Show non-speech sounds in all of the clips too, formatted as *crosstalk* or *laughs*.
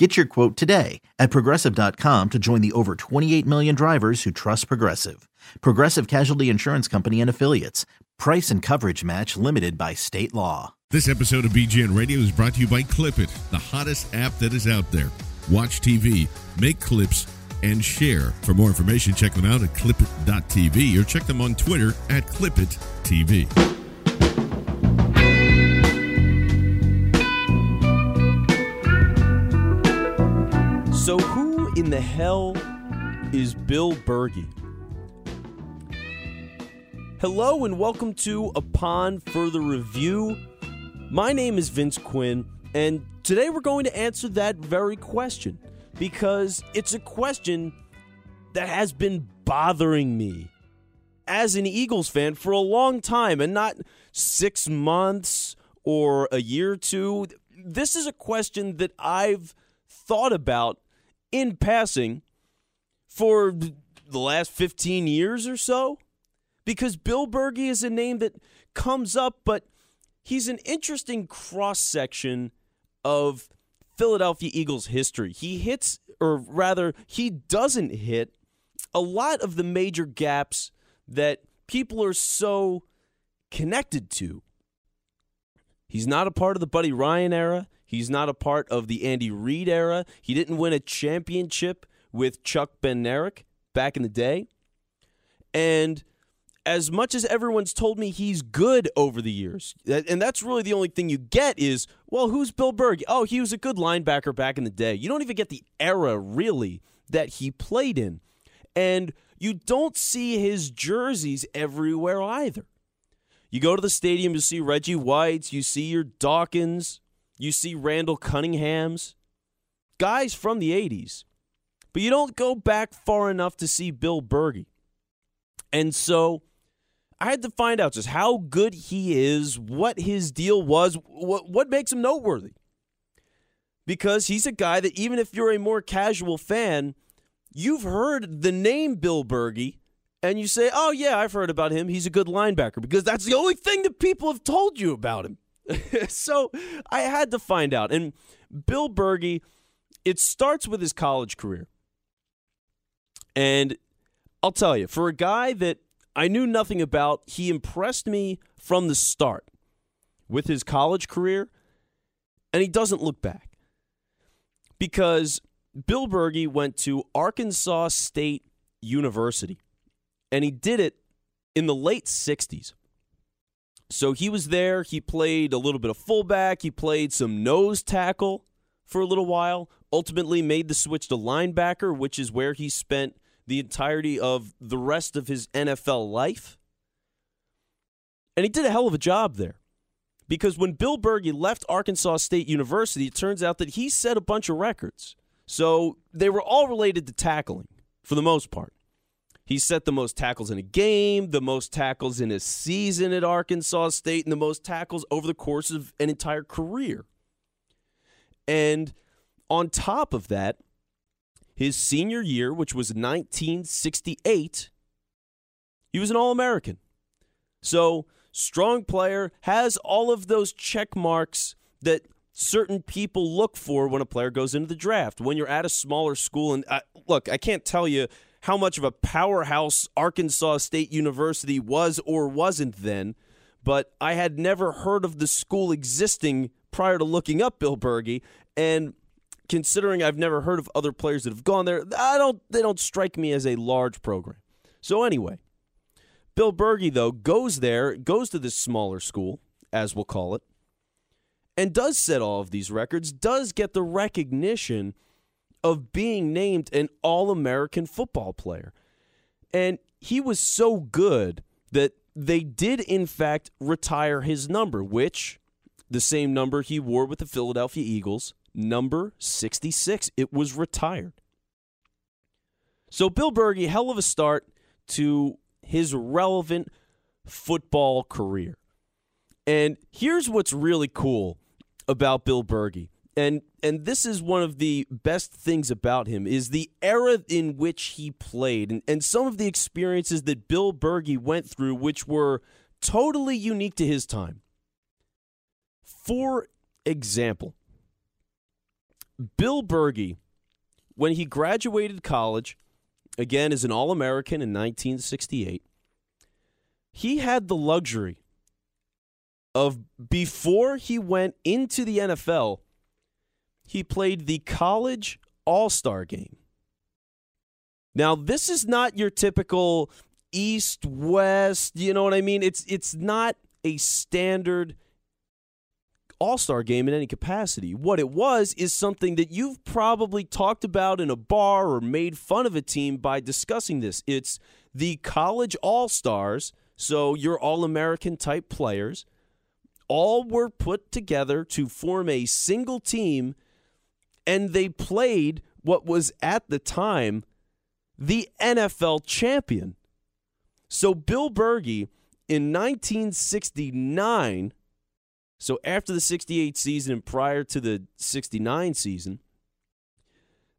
Get your quote today at progressive.com to join the over 28 million drivers who trust Progressive. Progressive Casualty Insurance Company and Affiliates. Price and coverage match limited by state law. This episode of BGN Radio is brought to you by Clipit, the hottest app that is out there. Watch TV, make clips, and share. For more information, check them out at clipit.tv or check them on Twitter at clipittv. So, who in the hell is Bill Bergey? Hello, and welcome to Upon Further Review. My name is Vince Quinn, and today we're going to answer that very question because it's a question that has been bothering me as an Eagles fan for a long time and not six months or a year or two. This is a question that I've thought about in passing for the last 15 years or so because Bill Bergey is a name that comes up, but he's an interesting cross section of Philadelphia Eagles history. He hits, or rather, he doesn't hit a lot of the major gaps that people are so connected to. He's not a part of the Buddy Ryan era. He's not a part of the Andy Reid era. He didn't win a championship with Chuck Bednarik back in the day. And as much as everyone's told me he's good over the years, and that's really the only thing you get is, well, who's Bill Bergey? Oh, he was a good linebacker back in the day. You don't even get the era, really, that he played in. And you don't see his jerseys everywhere either. You go to the stadium, you see Reggie White's, you see your Dawkins, you see Randall Cunningham's, guys from the 80s. But you don't go back far enough to see Bill Bergey. And so I had to find out just how good he is, what his deal was, what, what makes him noteworthy. Because he's a guy that, even if you're a more casual fan, you've heard the name Bill Bergey and you say, oh, yeah, I've heard about him. He's a good linebacker because that's the only thing that people have told you about him. *laughs* so I had to find out. And Bill Bergey, it starts with his college career. And I'll tell you, for a guy that I knew nothing about, he impressed me from the start with his college career, and he doesn't look back. Because Bill Bergey went to Arkansas State University, and he did it in the late 60s. So he was there. He played a little bit of fullback. He played some nose tackle for a little while. Ultimately, made the switch to linebacker, which is where he spent the entirety of the rest of his NFL life. And he did a hell of a job there. Because when Bill Bergey left Arkansas State University, it turns out that he set a bunch of records. So they were all related to tackling for the most part. He set the most tackles in a game, the most tackles in a season at Arkansas State, and the most tackles over the course of an entire career. And on top of that, his senior year, which was 1968, he was an All American. So, strong player, has all of those check marks that certain people look for when a player goes into the draft. When you're at a smaller school, and I, look, I can't tell you how much of a powerhouse Arkansas State University was or wasn't then, but I had never heard of the school existing prior to looking up Bill Bergey. And considering I've never heard of other players that have gone there, I don't they don't strike me as a large program. So anyway, Bill Bergey though goes there, goes to this smaller school, as we'll call it, and does set all of these records, does get the recognition of being named an All American football player. And he was so good that they did, in fact, retire his number, which the same number he wore with the Philadelphia Eagles, number 66. It was retired. So, Bill Bergey, hell of a start to his relevant football career. And here's what's really cool about Bill Bergey and and this is one of the best things about him is the era in which he played and, and some of the experiences that Bill Bergey went through which were totally unique to his time. For example, Bill Bergey when he graduated college again as an all-American in 1968 he had the luxury of before he went into the NFL he played the college all star game. Now, this is not your typical east west, you know what I mean? It's it's not a standard all-star game in any capacity. What it was is something that you've probably talked about in a bar or made fun of a team by discussing this. It's the college all-stars, so your all-American type players all were put together to form a single team and they played what was at the time the NFL champion. So Bill Bergey in 1969, so after the 68 season and prior to the 69 season,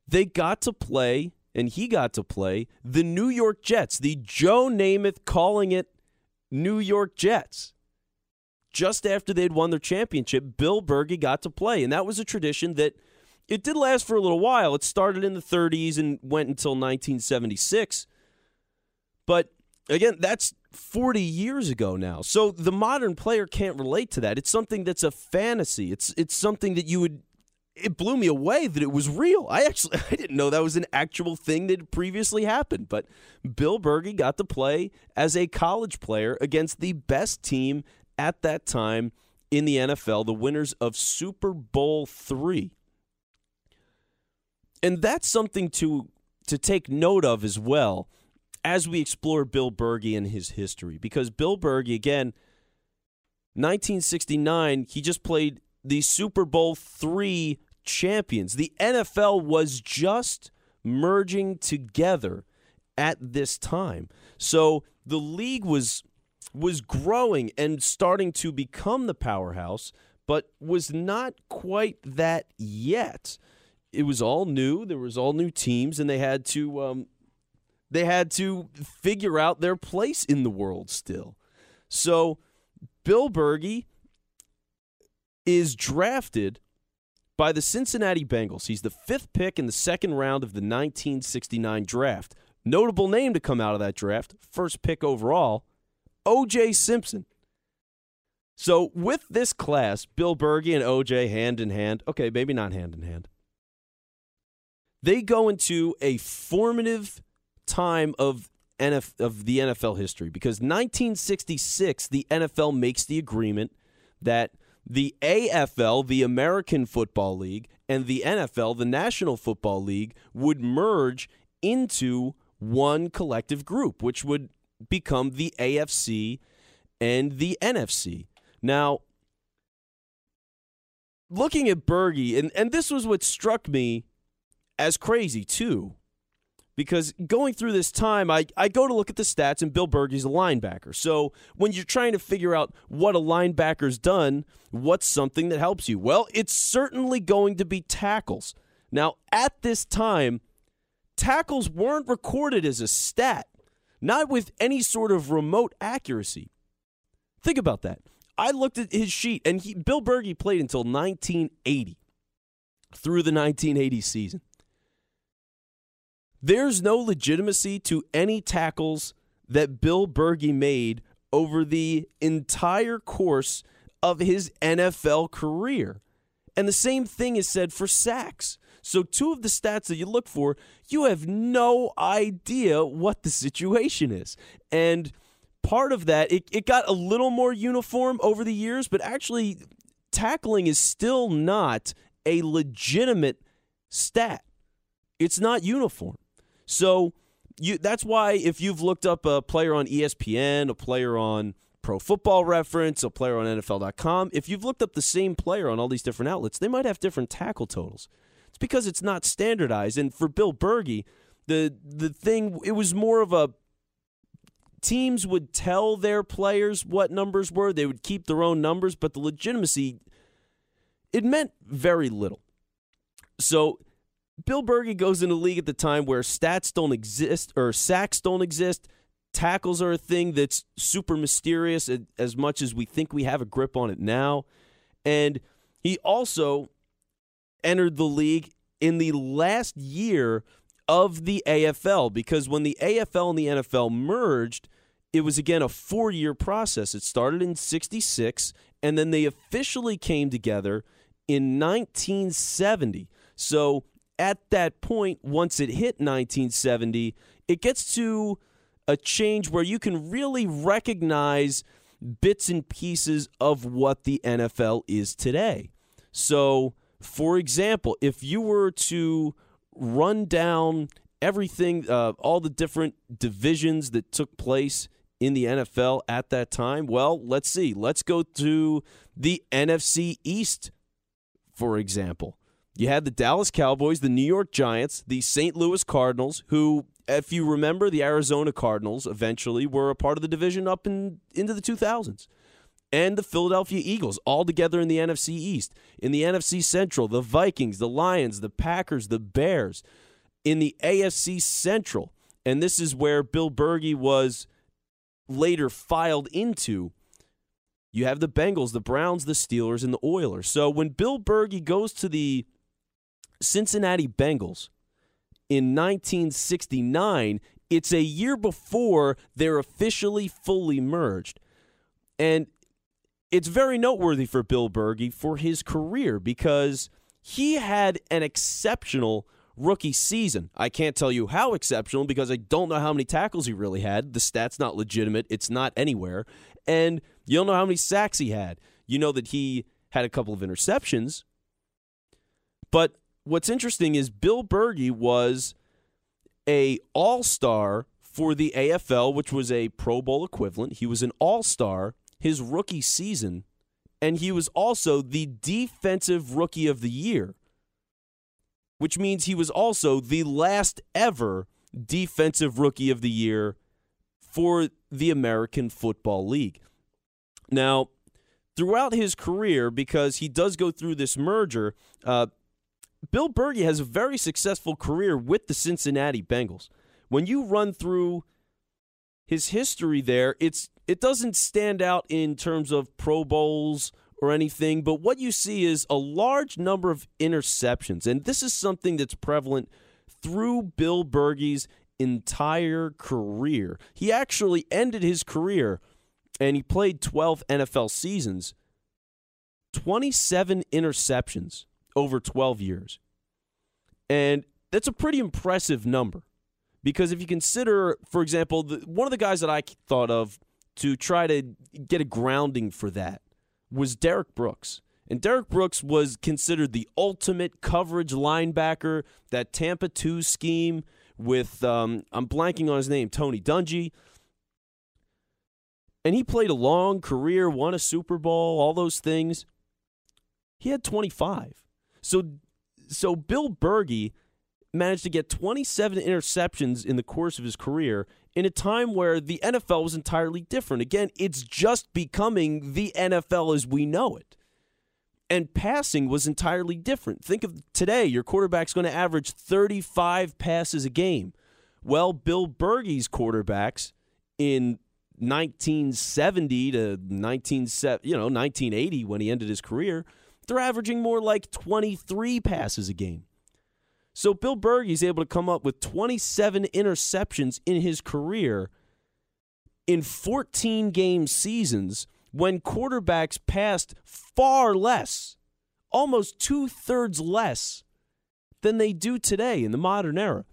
they got to play and he got to play the New York Jets, the Joe Namath calling it New York Jets. Just after they'd won their championship, Bill Bergey got to play. And that was a tradition that – it did last for a little while. It started in the 30s and went until 1976. But again, that's 40 years ago now. So the modern player can't relate to that. It's something that's a fantasy. It's it's something that you would it blew me away that it was real. I actually *laughs* I didn't know that was an actual thing that previously happened. But Bill Bergey got to play as a college player against the best team at that time in the NFL, the winners of Super Bowl 3 and that's something to to take note of as well as we explore Bill Bergey and his history. Because Bill Bergey again 1969 he just played the Super Bowl 3 champions. The NFL was just merging together at this time. So the league was was growing and starting to become the powerhouse but was not quite that yet it was all new. There was all new teams, and they had to um, they had to figure out their place in the world still. So Bill Bergey is drafted by the Cincinnati Bengals. He's the fifth pick in the second round of the 1969 draft. Notable name to come out of that draft, first pick overall, O.J. Simpson. So with this class, Bill Bergey and O.J. hand in hand. Okay, maybe not hand in hand they go into a formative time of NF, of the NFL history because 1966 the NFL makes the agreement that the AFL, the American Football League, and the NFL, the National Football League, would merge into one collective group, which would become the AFC and the NFC. Now, looking at Bergey, and, and this was what struck me as crazy too, because going through this time, I, I go to look at the stats, and Bill Bergey's a linebacker. So when you're trying to figure out what a linebacker's done, what's something that helps you? Well, it's certainly going to be tackles. Now, at this time, tackles weren't recorded as a stat, not with any sort of remote accuracy. Think about that. I looked at his sheet, and he, Bill Bergey played until 1980, through the 1980 season. There's no legitimacy to any tackles that Bill Bergey made over the entire course of his NFL career. And the same thing is said for sacks. So, two of the stats that you look for, you have no idea what the situation is. And part of that, it, it got a little more uniform over the years, but actually, tackling is still not a legitimate stat. It's not uniform. So, you, that's why if you've looked up a player on ESPN, a player on Pro Football Reference, a player on NFL.com, if you've looked up the same player on all these different outlets, they might have different tackle totals. It's because it's not standardized. And for Bill Bergey, the the thing it was more of a teams would tell their players what numbers were. They would keep their own numbers, but the legitimacy it meant very little. So Bill Bergey goes into the league at the time where stats don't exist or sacks don't exist. Tackles are a thing that's super mysterious as much as we think we have a grip on it now. And he also entered the league in the last year of the AFL because when the AFL and the NFL merged, it was again a four year process. It started in 66 and then they officially came together in 1970. So at that point, once it hit 1970, it gets to a change where you can really recognize bits and pieces of what the NFL is today. So for example, if you were to run down everything, uh, all the different divisions that took place in the NFL at that time, well, let's see. Let's go to the NFC East, for example. You had the Dallas Cowboys, the New York Giants, the St. Louis Cardinals, who, if you remember, the Arizona Cardinals eventually were a part of the division up in, into the 2000s and the Philadelphia Eagles all together in the NFC East. In the NFC Central, the Vikings, the Lions, the Packers, the Bears. In the AFC Central, and this is where Bill Bergey was later filed into. You have the Bengals, the Browns, the Steelers, and the Oilers. So when Bill Bergey goes to the Cincinnati Bengals in 1969, it's a year before they're officially fully merged. And it's very noteworthy for Bill Bergey for his career because he had an exceptional rookie season. I can't tell you how exceptional because I don't know how many tackles he really had. The stat's not legitimate, it's not anywhere. And you don't know how many sacks he had. You know that he had a couple of interceptions. But what's interesting is Bill Bergey was a all-star for the AFL, which was a Pro Bowl equivalent. He was an all-star his rookie season, and he was also the defensive rookie of the year, which means he was also the last ever defensive rookie of the year for the American Football League. Now, throughout his career, because he does go through this merger, uh, Bill Bergey has a very successful career with the Cincinnati Bengals. When you run through his history there, it's it doesn't stand out in terms of Pro Bowls or anything, but what you see is a large number of interceptions. And this is something that's prevalent through Bill Bergey's entire career. He actually ended his career and he played 12 NFL seasons, 27 interceptions over 12 years. And that's a pretty impressive number because if you consider, for example, the, one of the guys that I thought of to try to get a grounding for that was Derrick Brooks. And Derrick Brooks was considered the ultimate coverage linebacker, that Tampa 2 scheme with, um, I'm blanking on his name, Tony Dungy. and he played a long career, won a Super Bowl, all those things. He had 25. So so Bill Bergey managed to get 27 interceptions in the course of his career in a time where the NFL was entirely different. Again, it's just becoming the NFL as we know it. And passing was entirely different. Think of today, your quarterback's going to average 35 passes a game. Well, Bill Bergey's quarterbacks in 1970 to 19 you know 1980 when he ended his career, they're averaging more like 23 passes a game. So Bill Bergey's able to come up with 27 interceptions in his career in 14 game seasons when quarterbacks passed far less, almost two thirds less than they do today in the modern era.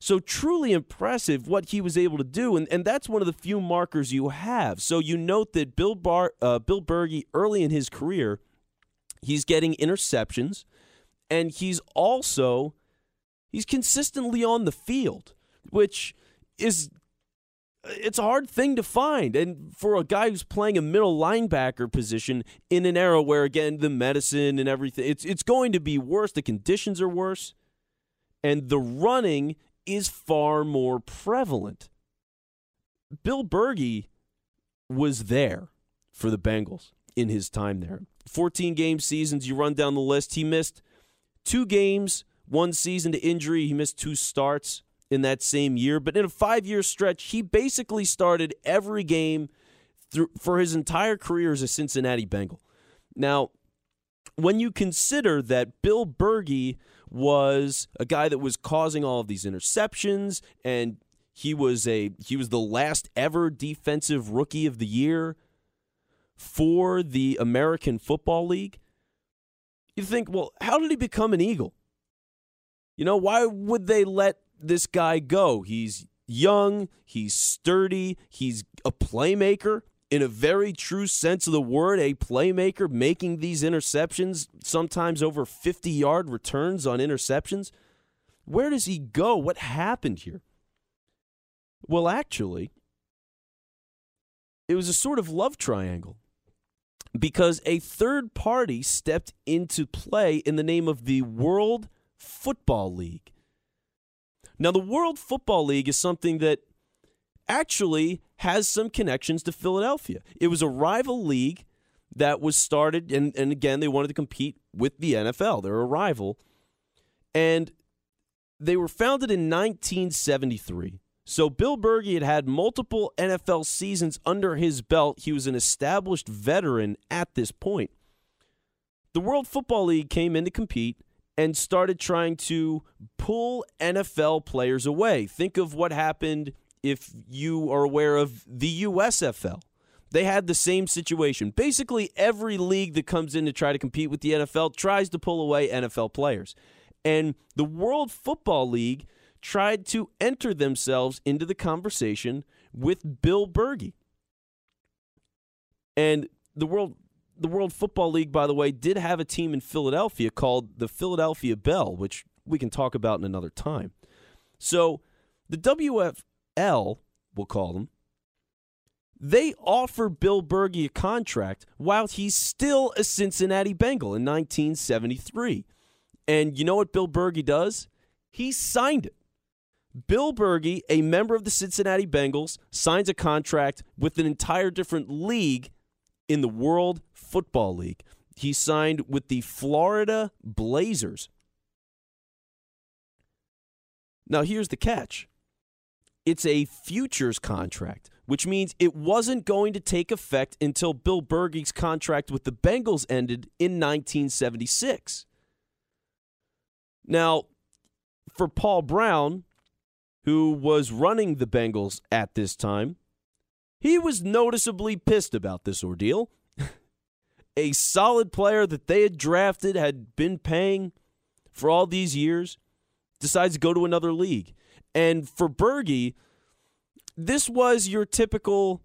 So truly impressive what he was able to do, and, and that's one of the few markers you have. So you note that Bill Bar, uh, Bill Bergey early in his career, he's getting interceptions, and he's also he's consistently on the field, which is it's a hard thing to find. And for a guy who's playing a middle linebacker position in an era where again the medicine and everything it's it's going to be worse, the conditions are worse, and the running is far more prevalent. Bill Bergey was there for the Bengals in his time there. 14 game seasons, you run down the list. He missed two games, one season to injury. He missed two starts in that same year. But in a five year stretch, he basically started every game through, for his entire career as a Cincinnati Bengal. Now, when you consider that Bill Bergey was a guy that was causing all of these interceptions and he was a he was the last ever defensive rookie of the year for the American Football League. You think, well, how did he become an Eagle? You know, why would they let this guy go? He's young, he's sturdy, he's a playmaker in a very true sense of the word, a playmaker making these interceptions, sometimes over 50 yard returns on interceptions. Where does he go? What happened here? Well, actually, it was a sort of love triangle because a third party stepped into play in the name of the World Football League. Now, the World Football League is something that actually has some connections to Philadelphia. It was a rival league that was started, and, and again, they wanted to compete with the NFL. They're a rival. And they were founded in 1973. So Bill Bergey had had multiple NFL seasons under his belt. He was an established veteran at this point. The World Football League came in to compete and started trying to pull NFL players away. Think of what happened if you are aware of the USFL. They had the same situation. Basically, every league that comes in to try to compete with the NFL tries to pull away NFL players. And the World Football League tried to enter themselves into the conversation with Bill Bergey. And the World the World Football League, by the way, did have a team in Philadelphia called the Philadelphia Bell, which we can talk about in another time. So the WFL, we'll call them, they offer Bill Bergey a contract while he's still a Cincinnati Bengal in 1973. And you know what Bill Bergey does? He signed it. Bill Bergey, a member of the Cincinnati Bengals, signs a contract with an entire different league in the World Football League. He signed with the Florida Blazers. Now, here's the catch it's a futures contract, which means it wasn't going to take effect until Bill Bergey's contract with the Bengals ended in 1976. Now, for Paul Brown, who was running the Bengals at this time, he was noticeably pissed about this ordeal. *laughs* a solid player that they had drafted, had been paying for all these years, decides to go to another league. And for Bergey, this was your typical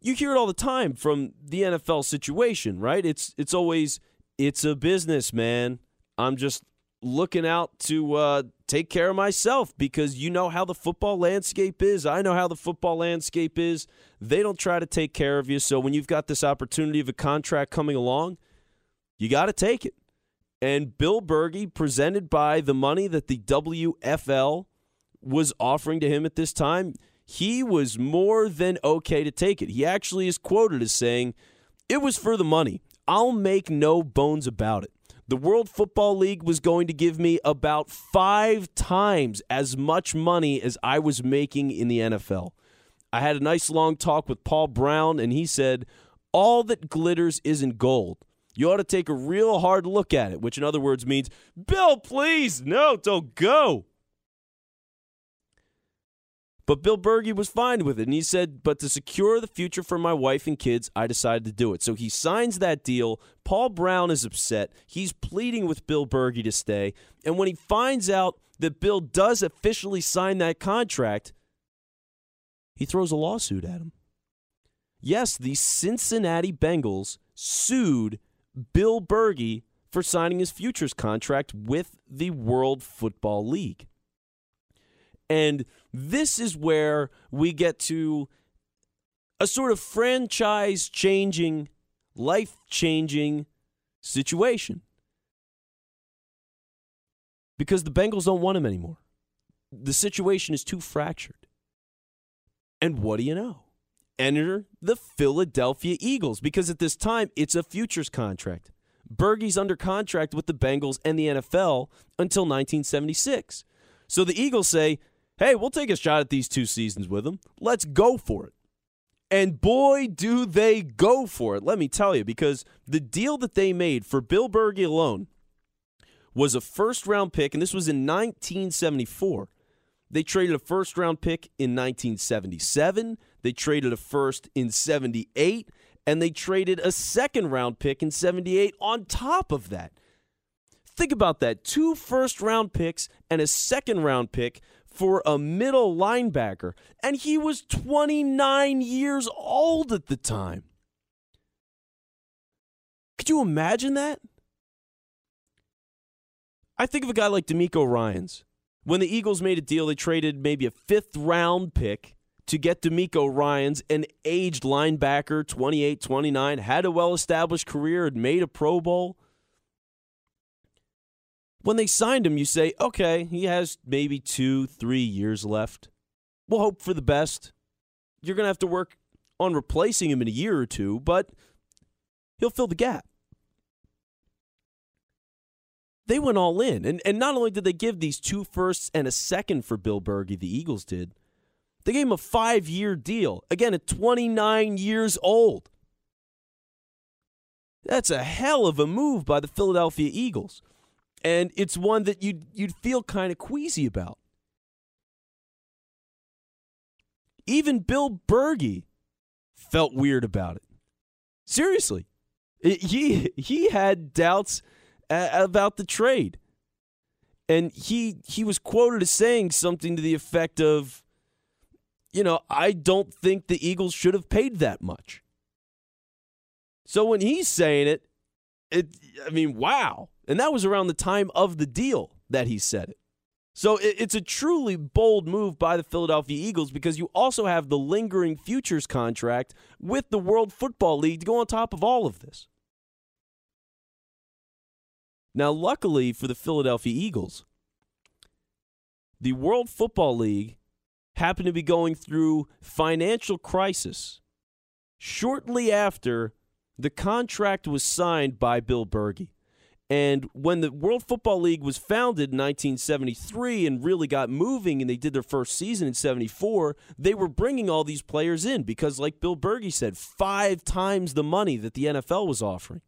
you hear it all the time from the NFL situation, right? It's it's always it's a business, man. I'm just looking out to uh, take care of myself because you know how the football landscape is. I know how the football landscape is. They don't try to take care of you. So when you've got this opportunity of a contract coming along, you got to take it. And Bill Bergey, presented by the money that the WFL was offering to him at this time, he was more than okay to take it. He actually is quoted as saying, It was for the money. I'll make no bones about it. The World Football League was going to give me about five times as much money as I was making in the NFL. I had a nice long talk with Paul Brown, and he said, All that glitters isn't gold. You ought to take a real hard look at it, which in other words means, Bill, please, no, don't go. But Bill Bergey was fine with it. And he said, But to secure the future for my wife and kids, I decided to do it. So he signs that deal. Paul Brown is upset. He's pleading with Bill Bergey to stay. And when he finds out that Bill does officially sign that contract, he throws a lawsuit at him. Yes, the Cincinnati Bengals sued Bill Bergey for signing his futures contract with the World Football League. And this is where we get to a sort of franchise changing, life changing situation. Because the Bengals don't want him anymore. The situation is too fractured. And what do you know? Enter the Philadelphia Eagles because at this time it's a futures contract. Bergey's under contract with the Bengals and the NFL until 1976. So the Eagles say, hey, we'll take a shot at these two seasons with them. Let's go for it. And boy, do they go for it, let me tell you, because the deal that they made for Bill Bergey alone was a first round pick, and this was in 1974. They traded a first round pick in 1977. They traded a first in 78, and they traded a second round pick in 78 on top of that. Think about that two first round picks and a second round pick for a middle linebacker, and he was 29 years old at the time. Could you imagine that? I think of a guy like DeMeco Ryans. When the Eagles made a deal, they traded maybe a fifth round pick to get DeMeco Ryans, an aged linebacker, 28, 29, had a well established career, had made a Pro Bowl when they signed him, you say, okay, he has maybe two, three years left. We'll hope for the best. You're going to have to work on replacing him in a year or two, but he'll fill the gap. They went all in. And, and not only did they give these two firsts and a second for Bill Bergey, the Eagles did, they gave him a five year deal. Again, at 29 years old. That's a hell of a move by the Philadelphia Eagles and it's one that you'd you'd feel kind of queasy about. Even Bill Bergey felt weird about it. Seriously, he he had doubts about the trade, and he he was quoted as saying something to the effect of, "You know, I don't think the Eagles should have paid that much." So when he's saying it, it I mean, wow. And that was around the time of the deal that he said it. So it's a truly bold move by the Philadelphia Eagles because you also have the lingering futures contract with the World Football League to go on top of all of this. Now, luckily for the Philadelphia Eagles, the World Football League happened to be going through financial crisis shortly after the contract was signed by Bill Bergey. And when the World Football League was founded in 1973 and really got moving and they did their first season in 74, they were bringing all these players in because, like Bill Bergey said, five times the money that the NFL was offering.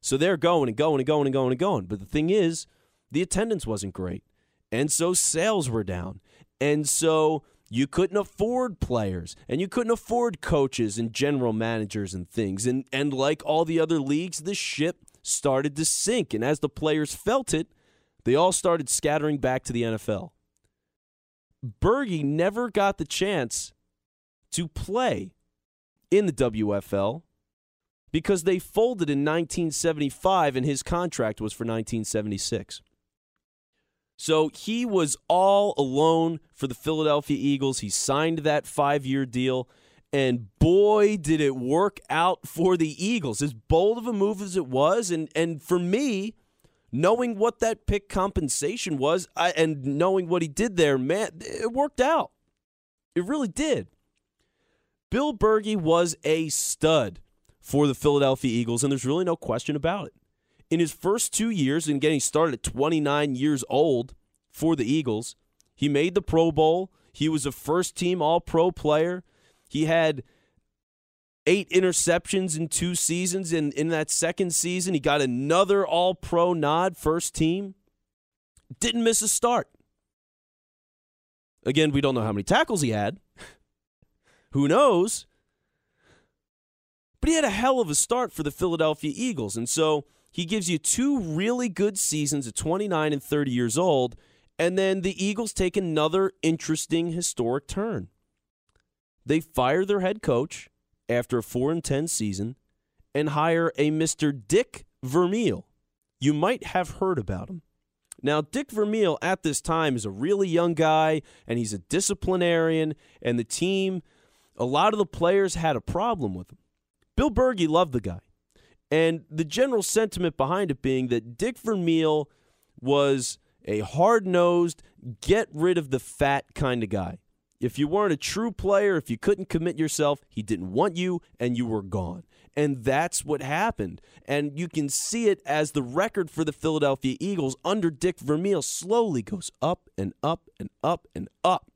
So they're going and going and going and going and going. But the thing is, the attendance wasn't great. And so sales were down. And so you couldn't afford players and you couldn't afford coaches and general managers and things. And, and like all the other leagues, the ship started to sink. And as the players felt it, they all started scattering back to the NFL. Bergey never got the chance to play in the WFL because they folded in 1975 and his contract was for 1976. So he was all alone for the Philadelphia Eagles. He signed that five year deal. And boy, did it work out for the Eagles. As bold of a move as it was, and, and for me, knowing what that pick compensation was I, and knowing what he did there, man, it worked out. It really did. Bill Bergey was a stud for the Philadelphia Eagles, and there's really no question about it. In his first two years, and getting started at 29 years old for the Eagles, he made the Pro Bowl. He was a first team All Pro player. He had eight interceptions in two seasons. And in that second season, he got another All Pro nod, first team. Didn't miss a start. Again, we don't know how many tackles he had. *laughs* Who knows? But he had a hell of a start for the Philadelphia Eagles. And so he gives you two really good seasons at 29 and 30 years old. And then the Eagles take another interesting historic turn. They fire their head coach after a 4 and 10 season and hire a Mr. Dick Vermeil. You might have heard about him. Now, Dick Vermeil at this time is a really young guy and he's a disciplinarian, and the team, a lot of the players had a problem with him. Bill Bergey loved the guy. And the general sentiment behind it being that Dick Vermeil was a hard nosed, get rid of the fat kind of guy. If you weren't a true player, if you couldn't commit yourself, he didn't want you and you were gone. And that's what happened. And you can see it as the record for the Philadelphia Eagles under Dick Vermeil slowly goes up and up and up and up.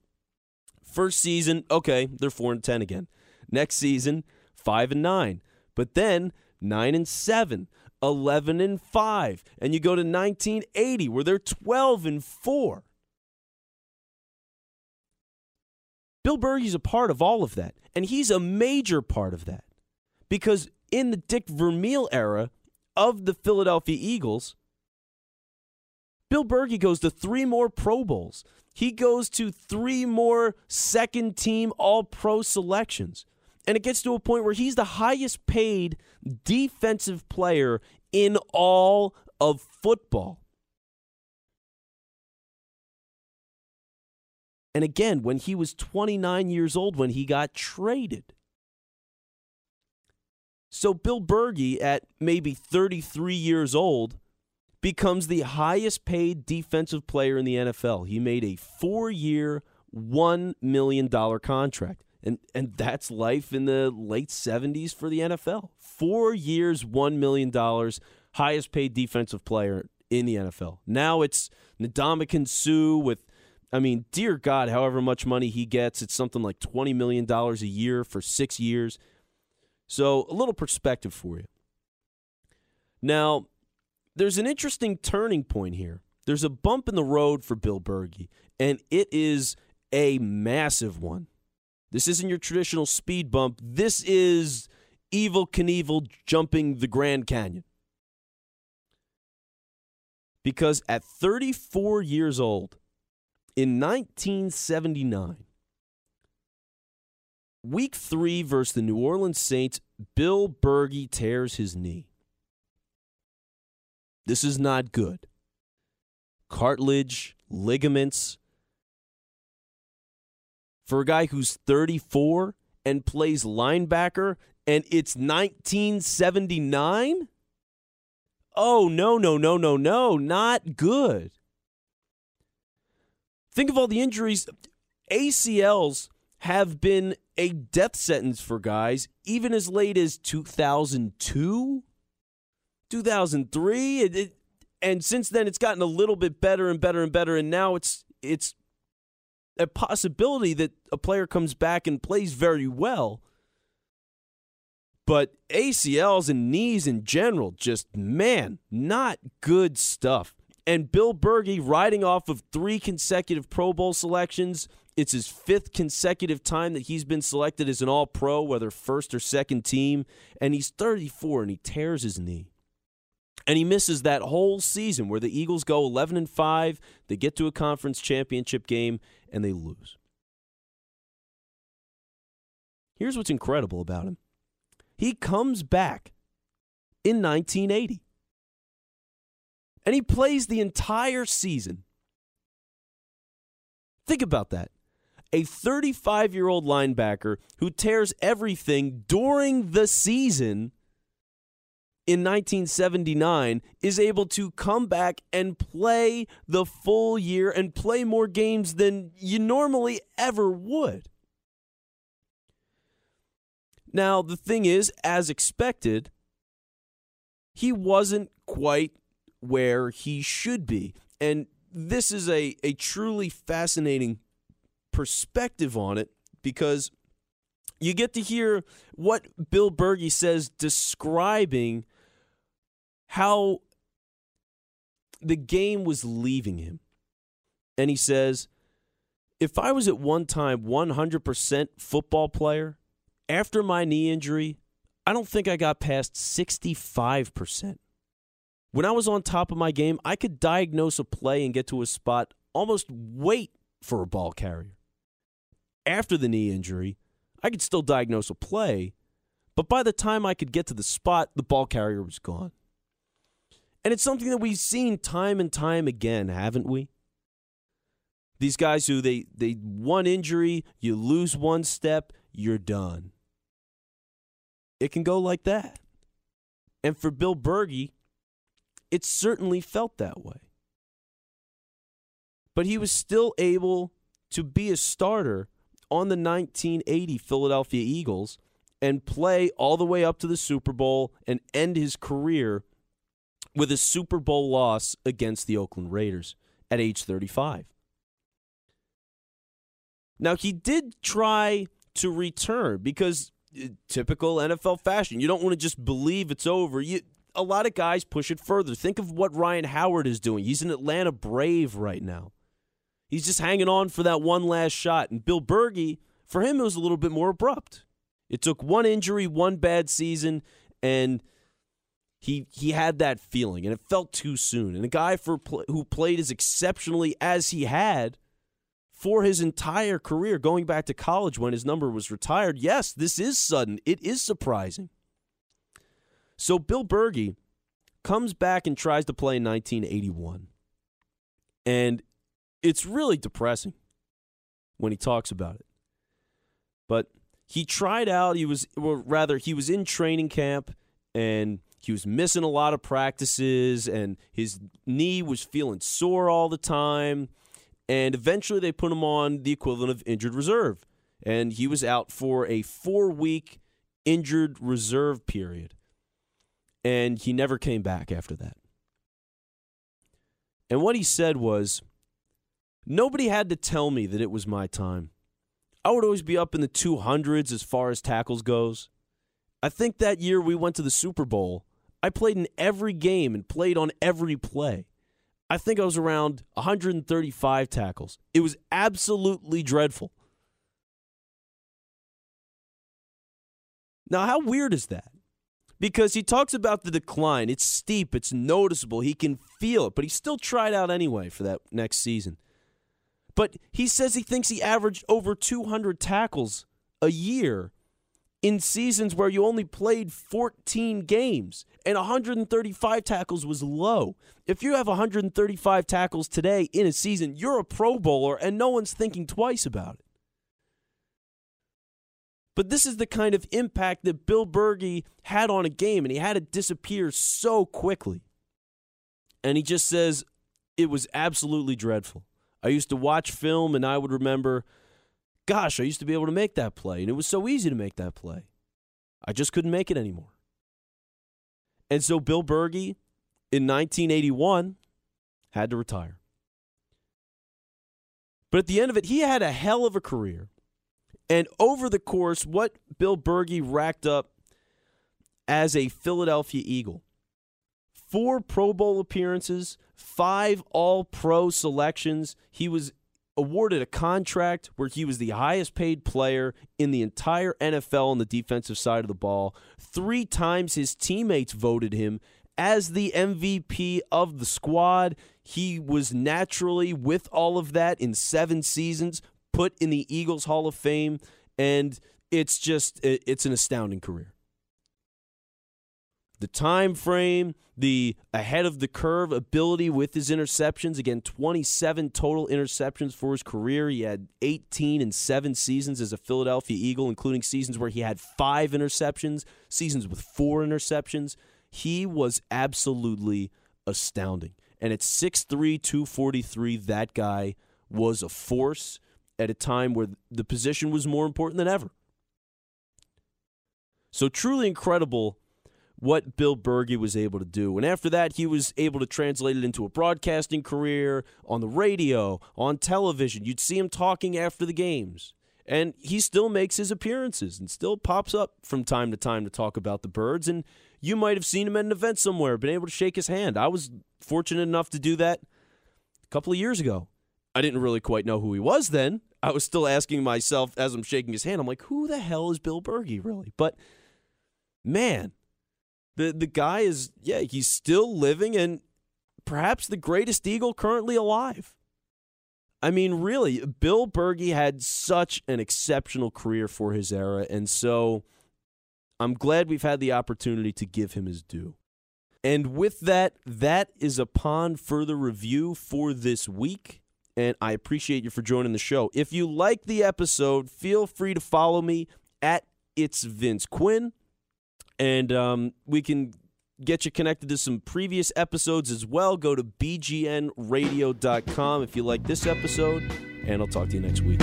First season, okay, they're 4 and 10 again. Next season, 5 and 9. But then 9 and 7, 11 and 5, and you go to 1980 where they're 12 and 4. Bill Bergey's a part of all of that, and he's a major part of that. Because in the Dick Vermeil era of the Philadelphia Eagles, Bill Bergey goes to three more Pro Bowls. He goes to three more second team All Pro selections. And it gets to a point where he's the highest paid defensive player in all of football. And again, when he was 29 years old when he got traded. So Bill Bergey, at maybe 33 years old, becomes the highest paid defensive player in the NFL. He made a four year, $1 million contract. And, and that's life in the late 70s for the NFL. Four years, $1 million, highest paid defensive player in the NFL. Now it's Ndamukong Suh with I mean, dear God, however much money he gets, it's something like $20 million a year for six years. So, a little perspective for you. Now, there's an interesting turning point here. There's a bump in the road for Bill Bergey, and it is a massive one. This isn't your traditional speed bump. This is Evel Knievel jumping the Grand Canyon. Because at 34 years old, in 1979, week three versus the New Orleans Saints, Bill Bergey tears his knee. This is not good. Cartilage, ligaments. For a guy who's 34 and plays linebacker, and it's 1979? Oh, no, no, no, no, no. Not good. Think of all the injuries. ACLs have been a death sentence for guys even as late as 2002, 2003. It, it, and since then, it's gotten a little bit better and better and better. And now it's it's a possibility that a player comes back and plays very well. But ACLs and knees in general, just man, not good stuff. And Bill Bergey, riding off of three consecutive Pro Bowl selections, it's his fifth consecutive time that he's been selected as an All Pro, whether first or second team. And he's 34 and he tears his knee. And he misses that whole season where the Eagles go 11 and 5, they get to a conference championship game, and they lose. Here's what's incredible about him he comes back in 1980 and he plays the entire season Think about that. A 35 year old linebacker who tears everything during the season in 1979 is able to come back and play the full year and play more games than you normally ever would. Now, the thing is, as expected, he wasn't quite where he should be. And this is a, a truly fascinating perspective on it because you get to hear what Bill Bergey says describing how the game was leaving him. And he says, if I was at one time 100% football player, after my knee injury, I don't think I got past 65%. When I was on top of my game, I could diagnose a play and get to a spot, almost wait for a ball carrier. After the knee injury, I could still diagnose a play, but by the time I could get to the spot, the ball carrier was gone. And it's something that we've seen time and time again, haven't we? These guys who they they one injury, you lose one step, you're done. It can go like that. And for Bill Bergey, it certainly felt that way. But he was still able to be a starter on the 1980 Philadelphia Eagles and play all the way up to the Super Bowl and end his career with a Super Bowl loss against the Oakland Raiders at age 35. Now, he did try to return because uh, typical NFL fashion, you don't want to just believe it's over. You, a lot of guys push it further. Think of what Ryan Howard is doing. He's an Atlanta Brave right now. He's just hanging on for that one last shot. And Bill Bergey, for him, it was a little bit more abrupt. It took one injury, one bad season, and he he had that feeling, and it felt too soon. And a guy for who played as exceptionally as he had for his entire career, going back to college when his number was retired. Yes, this is sudden. It is surprising. So Bill Bergey comes back and tries to play in 1981, and it's really depressing when he talks about it. But he tried out. He was, or rather, he was in training camp and he was missing a lot of practices and his knee was feeling sore all the time. And eventually they put him on the equivalent of injured reserve. And he was out for a four week injured reserve period. And he never came back after that. And what he said was nobody had to tell me that it was my time. I would always be up in the 200s as far as tackles goes. I think that year we went to the Super Bowl I played in every game and played on every play. I think I was around 135 tackles. It was absolutely dreadful. Now, how weird is that? Because he talks about the decline. It's steep, it's noticeable. He can feel it, but he still tried out anyway for that next season. But he says he thinks he averaged over 200 tackles a year in seasons where you only played 14 games and 135 tackles was low. If you have 135 tackles today in a season, you're a Pro Bowler and no one's thinking twice about it. But this is the kind of impact that Bill Bergey had on a game, and he had it disappear so quickly. And he just says it was absolutely dreadful. I used to watch film, and I would remember Gosh, I used to be able to make that play, and it was so easy to make that play. I just couldn't make it anymore. And so Bill Bergey in 1981 had to retire. But at the end of it, he had a hell of a career. And over the course, what Bill Bergey racked up as a Philadelphia Eagle four Pro Bowl appearances, five All Pro selections. He was awarded a contract where he was the highest paid player in the entire NFL on the defensive side of the ball. Three times his teammates voted him as the MVP of the squad. He was naturally, with all of that, in seven seasons, put in the Eagles Hall of Fame. And it's just, it's an astounding career. the time frame, the ahead of the curve ability with his interceptions. Again, 27 total interceptions for his career. He had 18 and 7 seasons as a Philadelphia Eagle, including seasons where he had 5 interceptions, seasons with 4 interceptions. He was absolutely astounding. And at 6'3, 243, that guy was a force at a time where the position was more important than ever. So truly incredible what Bill Bergey was able to do. And after that, he was able to translate it into a broadcasting career on the radio, on television. You'd see him talking after the games. And he still makes his appearances and still pops up from time to time to talk about the birds. And you might have seen him at an event somewhere, been able to shake his hand. I was fortunate enough to do that a couple of years ago. I didn't really quite know who he was then. I was still asking myself as I'm shaking his hand, I'm like, who the hell is Bill Bergey, really? But man, the the guy is yeah, he's still living and perhaps the greatest eagle currently alive. I mean, really, Bill Bergey had such an exceptional career for his era, and so I'm glad we've had the opportunity to give him his due. And with that, that is upon further review for this week. And I appreciate you for joining the show. If you like the episode, feel free to follow me at It's Vince Quinn and um, we can get you connected to some previous episodes as well. Go to bgnradio.com if you like this episode, and I'll talk to you next week.